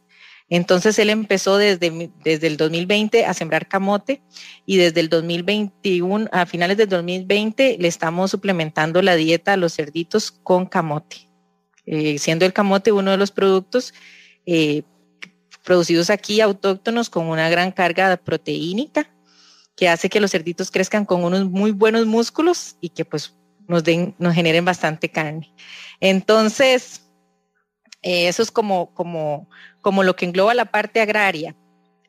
Entonces él empezó desde, desde el 2020 a sembrar camote y desde el 2021, a finales del 2020, le estamos suplementando la dieta a los cerditos con camote, eh, siendo el camote uno de los productos eh, producidos aquí autóctonos con una gran carga proteínica que hace que los cerditos crezcan con unos muy buenos músculos y que pues nos, den, nos generen bastante carne. Entonces, eh, eso es como, como, como lo que engloba la parte agraria,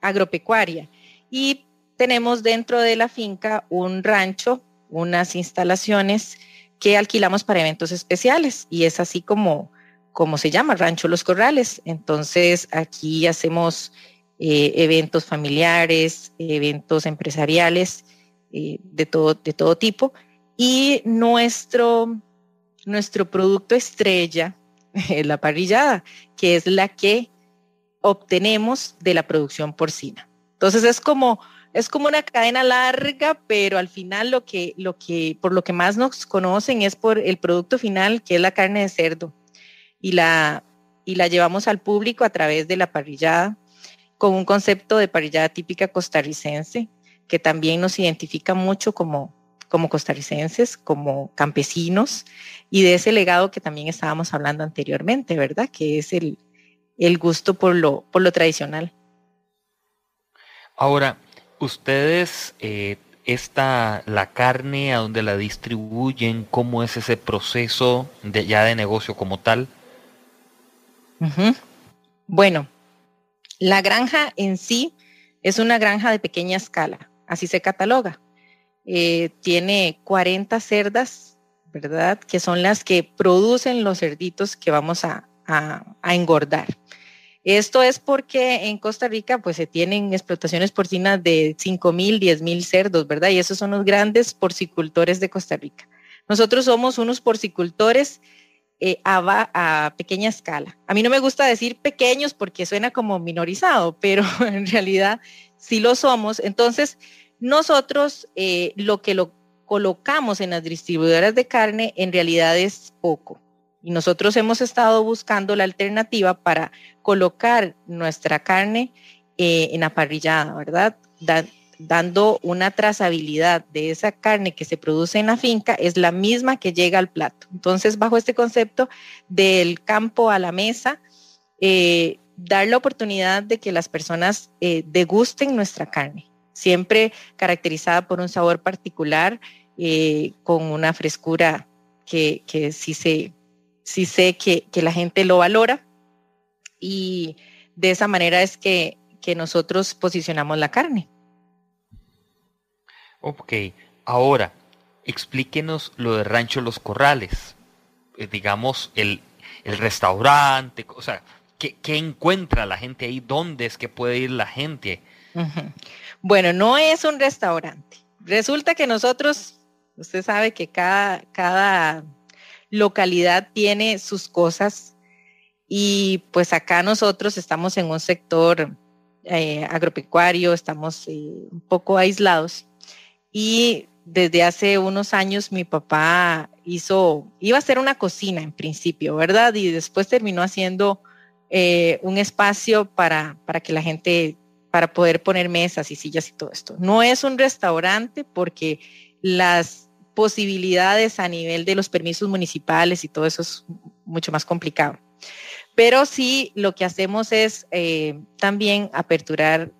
agropecuaria. Y tenemos dentro de la finca un rancho, unas instalaciones que alquilamos para eventos especiales y es así como, como se llama, Rancho Los Corrales. Entonces aquí hacemos eh, eventos familiares, eventos empresariales eh, de, todo, de todo tipo y nuestro, nuestro producto estrella la parrillada, que es la que obtenemos de la producción porcina. Entonces es como, es como una cadena larga, pero al final lo que, lo que, por lo que más nos conocen es por el producto final, que es la carne de cerdo. Y la, y la llevamos al público a través de la parrillada, con un concepto de parrillada típica costarricense, que también nos identifica mucho como, como costarricenses, como campesinos, y de ese legado que también estábamos hablando anteriormente, ¿verdad? Que es el, gusto por lo, por lo tradicional.
Ahora, ustedes, eh, esta, la carne, a dónde la distribuyen, cómo es ese proceso de, ya de negocio como tal.
Bueno, la granja en sí es una granja de pequeña escala, así se cataloga. Eh, tiene 40 cerdas, ¿verdad? Que son las que producen los cerditos que vamos a, engordar. Esto es porque en Costa Rica pues se tienen explotaciones porcinas de 5 mil, 10 mil cerdos, ¿verdad? Y esos son los grandes porcicultores de Costa Rica. Nosotros somos unos porcicultores eh, a, pequeña escala. A mí no me gusta decir pequeños porque suena como minorizado, pero en realidad sí lo somos. Entonces, nosotros eh, lo que lo colocamos en las distribuidoras de carne en realidad es poco. Y nosotros hemos estado buscando la alternativa para colocar nuestra carne eh, en aparrillada, ¿verdad? Dando una trazabilidad de esa carne que se produce en la finca es la misma que llega al plato. Entonces, bajo este concepto del campo a la mesa, eh, dar la oportunidad de que las personas degusten nuestra carne siempre caracterizada por un sabor particular, eh, con una frescura que, sí, sé, sí sé que, la gente lo valora. Y de esa manera es que, nosotros posicionamos la carne.
Ok, ahora explíquenos lo de Rancho Los Corrales, eh, digamos, el, restaurante, o sea, ¿qué, encuentra la gente ahí? ¿Dónde es que puede ir la gente?
Bueno, no es un restaurante. Resulta que nosotros, usted sabe que cada, cada localidad tiene sus cosas y pues acá nosotros estamos en un sector eh, agropecuario, estamos eh, un poco aislados y desde hace unos años mi papá hizo, iba a hacer una cocina en principio, ¿verdad? Y después terminó haciendo eh, un espacio para, para que la gente para poder poner mesas y sillas y todo esto. No es un restaurante porque las posibilidades a nivel de los permisos municipales y todo eso es mucho más complicado. Pero sí lo que hacemos es eh, también aperturar,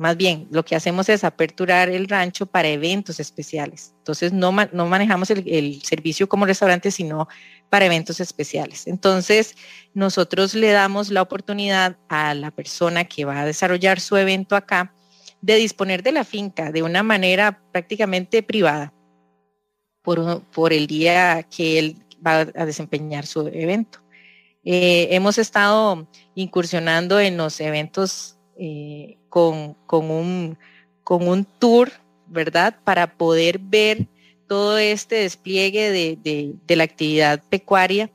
más bien lo que hacemos es aperturar el rancho para eventos especiales. Entonces no, no manejamos el, servicio como restaurante, sino para eventos especiales. Entonces, nosotros le damos la oportunidad a la persona que va a desarrollar su evento acá de disponer de la finca de una manera prácticamente privada por, por el día que él va a desempeñar su evento. Eh, hemos estado incursionando en los eventos eh, con, con, un, con un tour, ¿verdad? Para poder ver todo este despliegue de, la actividad pecuaria,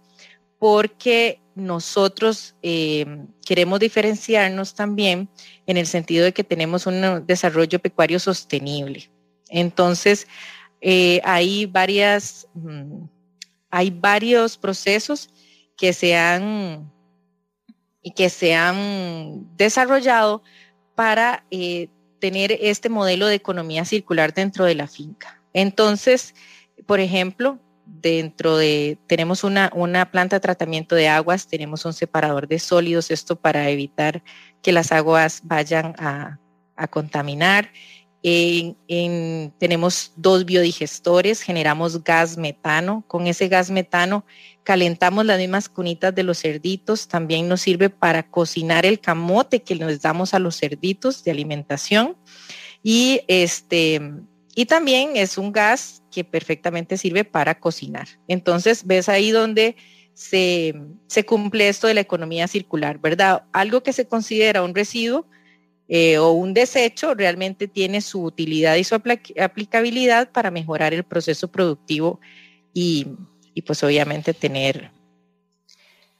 porque nosotros eh, queremos diferenciarnos también en el sentido de que tenemos un desarrollo pecuario sostenible. Entonces, eh, hay varias, mm, hay varios procesos que se han y que se han desarrollado para eh, tener este modelo de economía circular dentro de la finca. Entonces, por ejemplo, dentro de, tenemos una, una planta de tratamiento de aguas, tenemos un separador de sólidos, esto para evitar que las aguas vayan a, a contaminar tenemos dos biodigestores, generamos gas metano. Con ese gas metano calentamos las mismas cunitas de los cerditos. También nos sirve para cocinar el camote que nos damos a los cerditos de alimentación. Y, este, y también es un gas que perfectamente sirve para cocinar. Entonces, ves ahí donde se, se cumple esto de la economía circular, ¿verdad? Algo que se considera un residuo eh, o un desecho realmente tiene su utilidad y su aplicabilidad para mejorar el proceso productivo y, pues obviamente tener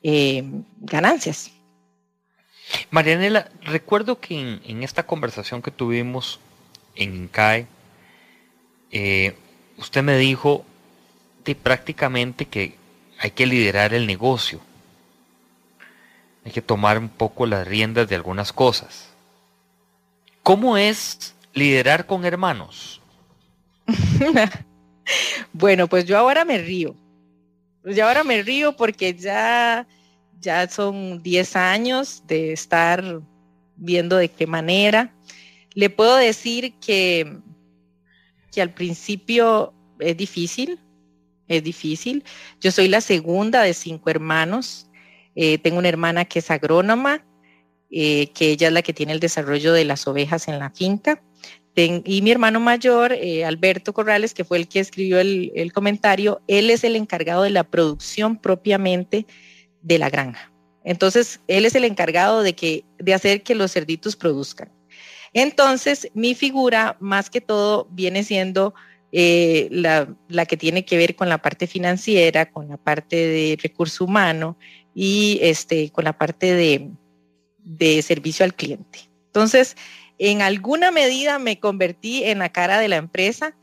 eh, ganancias.
Marianela, recuerdo que en, esta conversación que tuvimos en INCAE, eh, usted me dijo de prácticamente que hay que liderar el negocio, hay que tomar un poco las riendas de algunas cosas. ¿Cómo es liderar con hermanos?
bueno, pues yo ahora me río. Pues yo ahora me río porque ya, ya son 10 años de estar viendo de qué manera. Le puedo decir que, que al principio es difícil, es difícil. Yo soy la segunda de cinco hermanos. Eh, tengo una hermana que es agrónoma eh, que ella es la que tiene el desarrollo de las ovejas en la finca. y mi hermano mayor, eh, Alberto Corrales, que fue el que escribió el, comentario, él es el encargado de la producción propiamente de la granja. Entonces, él es el encargado de, que, de hacer que los cerditos produzcan. Entonces, mi figura, más que todo, viene siendo eh, la, la, que tiene que ver con la parte financiera, con la parte de recurso humano y este, con la parte de, de servicio al cliente. Entonces, en alguna medida me convertí en la cara de la empresa,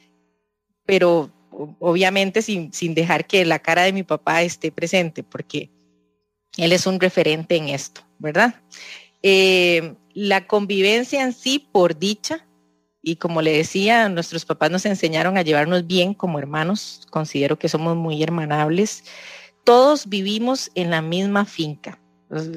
pero obviamente sin, dejar que la cara de mi papá esté presente, porque él es un referente en esto, ¿verdad? Eh, la convivencia en sí, por dicha, y como le decía, nuestros papás nos enseñaron a llevarnos bien como hermanos, considero que somos muy hermanables. Todos vivimos en la misma finca.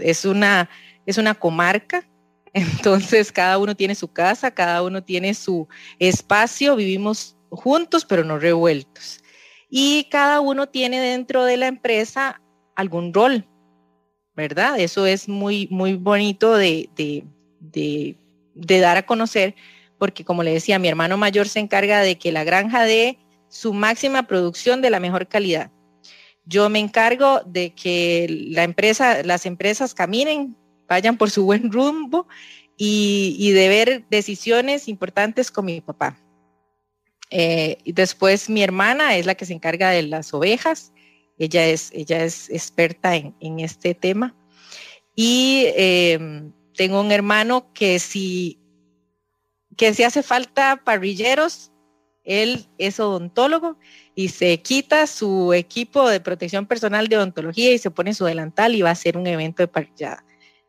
Es una es una comarca, entonces cada uno tiene su casa, cada uno tiene su espacio, vivimos juntos pero no revueltos. Y cada uno tiene dentro de la empresa algún rol, ¿verdad? Eso es muy, muy bonito de, de, dar a conocer, porque como le decía, mi hermano mayor se encarga de que la granja dé su máxima producción de la mejor calidad. Yo me encargo de que la empresa, las empresas caminen vayan por su buen rumbo y, de ver decisiones importantes con mi papá. Eh, y después mi hermana es la que se encarga de las ovejas. Ella es, ella es experta en, este tema. Y em, tengo un hermano que si, que si hace falta parrilleros, él es odontólogo y se quita su equipo de protección personal de odontología y se pone su delantal y va a hacer un evento de parrillada.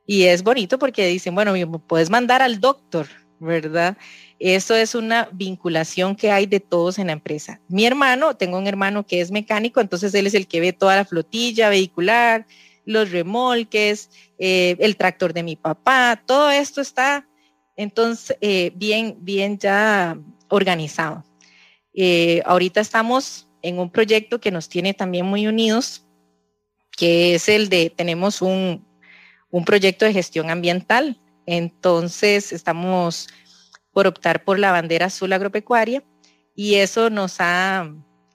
Y es bonito porque dicen, bueno, puedes mandar al doctor, ¿verdad? Eso es una vinculación que hay de todos en la empresa. Mi hermano, tengo un hermano que es mecánico, entonces él es el que ve toda la flotilla vehicular, los remolques, eh, el tractor de mi papá, todo esto está entonces eh, bien, bien ya organizado. Eh, ahorita estamos en un proyecto que nos tiene también muy unidos, que es el de, tenemos un, un proyecto de gestión ambiental. Entonces, estamos por optar por la bandera azul agropecuaria y eso nos ha,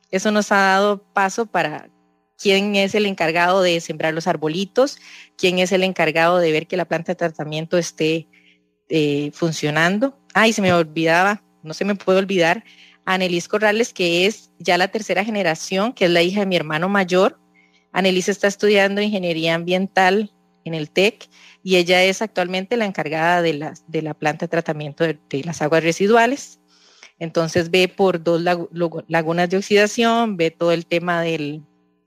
eso nos ha dado paso para quién es el encargado de sembrar los arbolitos, quién es el encargado de ver que la planta de tratamiento esté eh, funcionando. Ay, se me olvidaba, no se me puede olvidar, Anelis Corrales, que es ya la tercera generación, que es la hija de mi hermano mayor. Anelis está estudiando ingeniería ambiental en el TEC y ella es actualmente la encargada de la, de la planta de tratamiento de, las aguas residuales. Entonces ve por dos lagunas de oxidación, ve todo el tema del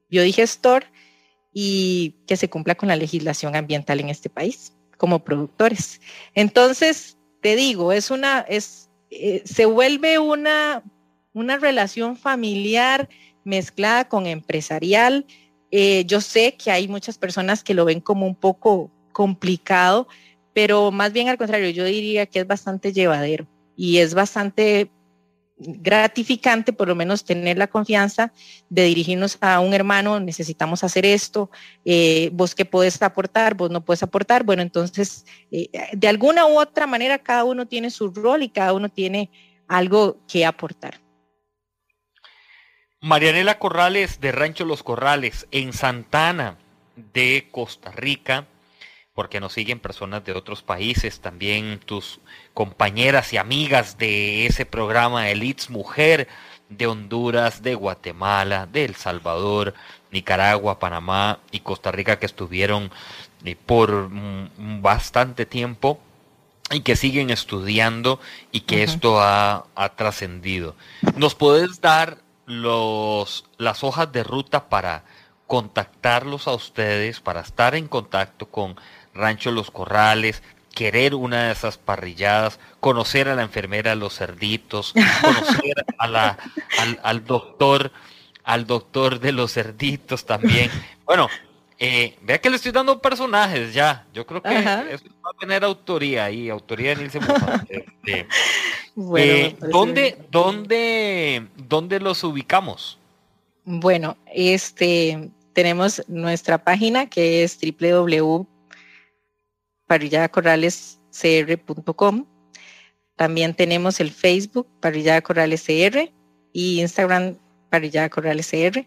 biodigestor y que se cumpla con la legislación ambiental en este país como productores. Entonces, te digo, es una, es, eh, se vuelve una, una relación familiar mezclada con empresarial. Eh, yo sé que hay muchas personas que lo ven como un poco complicado, pero más bien al contrario, yo diría que es bastante llevadero y es bastante gratificante por lo menos tener la confianza de dirigirnos a un hermano, necesitamos hacer esto, eh, vos qué puedes aportar, vos no puedes aportar, bueno, entonces eh, de alguna u otra manera cada uno tiene su rol y cada uno tiene algo que aportar.
Marianela Corrales de Rancho Los Corrales en Santana de Costa Rica porque nos siguen personas de otros países, también tus compañeras y amigas de ese programa Elites Mujer de Honduras, de Guatemala, de El Salvador, Nicaragua, Panamá y Costa Rica que estuvieron eh, por bastante tiempo y que siguen estudiando y que esto ha, ha trascendido. ¿Nos puedes dar los, las hojas de ruta para contactarlos a ustedes, para estar en contacto con Rancho Los Corrales, querer una de esas parrilladas, conocer a la enfermera de los cerditos, conocer a la, al, doctor, al doctor de los cerditos también. Bueno, eh, vea que le estoy dando personajes ya. Yo creo que eso va a tener autoría ahí, autoría de este, eh, ¿dónde, dónde, ¿Dónde los ubicamos?
Bueno, este tenemos nuestra página que es www parrilladacorralescr.com. También tenemos el Facebook Parrillada Corrales CR y Instagram Parrillada Corrales CR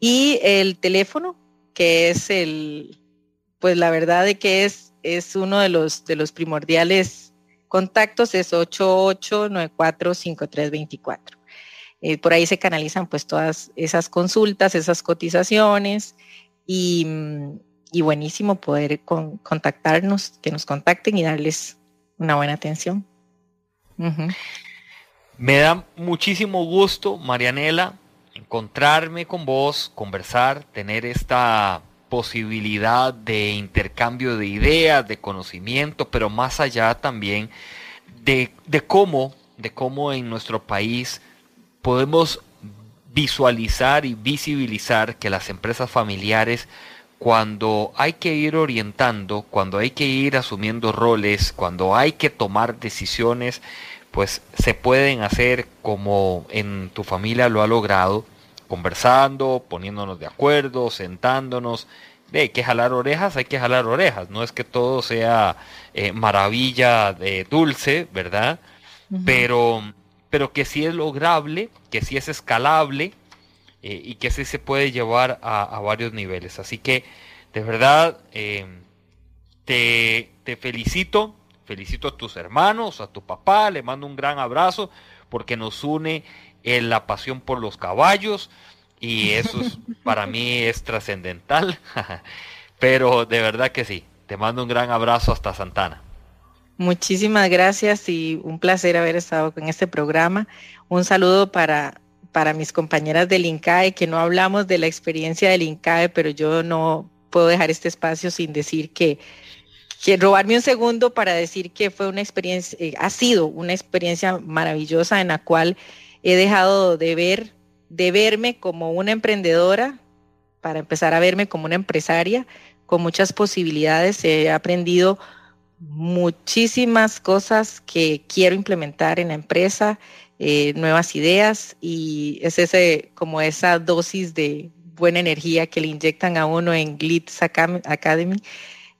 y el teléfono que es el, pues la verdad de que es, es uno de los, de los primordiales contactos es 88945324. Eh, por ahí se canalizan pues todas esas consultas, esas cotizaciones y, y buenísimo poder contactarnos, que nos contacten y darles una buena atención.
Me da muchísimo gusto, Marianela, encontrarme con vos, conversar, tener esta posibilidad de intercambio de ideas, de conocimiento, pero más allá también de, de cómo, de cómo en nuestro país podemos visualizar y visibilizar que las empresas familiares cuando hay que ir orientando, cuando hay que ir asumiendo roles, cuando hay que tomar decisiones, pues se pueden hacer como en tu familia lo ha logrado, conversando, poniéndonos de acuerdo, sentándonos. De, hay que jalar orejas, hay que jalar orejas. No es que todo sea eh, maravilla de dulce, ¿verdad? Pero, pero que sí es lograble, que sí es escalable eh, y que así se puede llevar a, varios niveles. Así que de verdad eh, te, te felicito, felicito a tus hermanos, a tu papá, le mando un gran abrazo porque nos une la pasión por los caballos y eso para mí es trascendental. Pero de verdad que sí, te mando un gran abrazo hasta Santana.
Muchísimas gracias y un placer haber estado con este programa. Un saludo para para mis compañeras del INCAE, que no hablamos de la experiencia del INCAE, pero yo no puedo dejar este espacio sin decir que, que robarme un segundo para decir que fue una experiencia, eh, ha sido una experiencia maravillosa en la cual he dejado de ver, de verme como una emprendedora, para empezar a verme como una empresaria con muchas posibilidades. He aprendido muchísimas cosas que quiero implementar en la empresa eh, nuevas ideas y es ese, como esa dosis de buena energía que le inyectan a uno en Glitz Academy.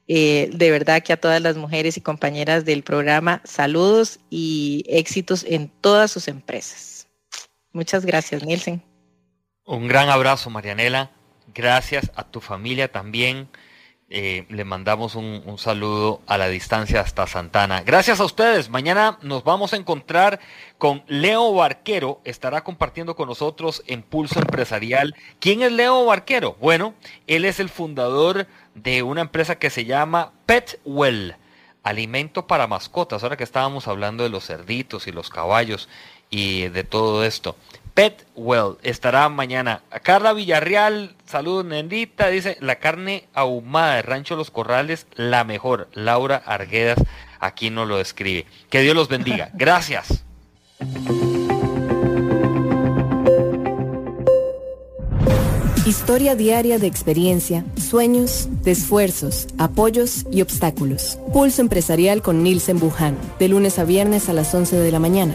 Eh, de verdad que a todas las mujeres y compañeras del programa, saludos y éxitos en todas sus empresas. Muchas gracias, Nielsen.
Un gran abrazo, Marianela. Gracias a tu familia también Eh, le mandamos un, un, saludo a la distancia hasta Santana. Gracias a ustedes. Mañana nos vamos a encontrar con Leo Barquero. Estará compartiendo con nosotros en Pulso Empresarial. ¿Quién es Leo Barquero? Bueno, él es el fundador de una empresa que se llama Petwell, alimento para mascotas. Ahora que estábamos hablando de los cerditos y los caballos y de todo esto. Petwell estará mañana. Carla Villarreal, saludos Nendita, dice la carne ahumada de Rancho Los Corrales, la mejor. Laura Arguedas aquí nos lo describe. Que Dios los bendiga. Gracias.
Historia diaria de experiencia, sueños, de esfuerzos, apoyos y obstáculos. Pulso empresarial con Nielsen Buján, de lunes a viernes a las 11 de la mañana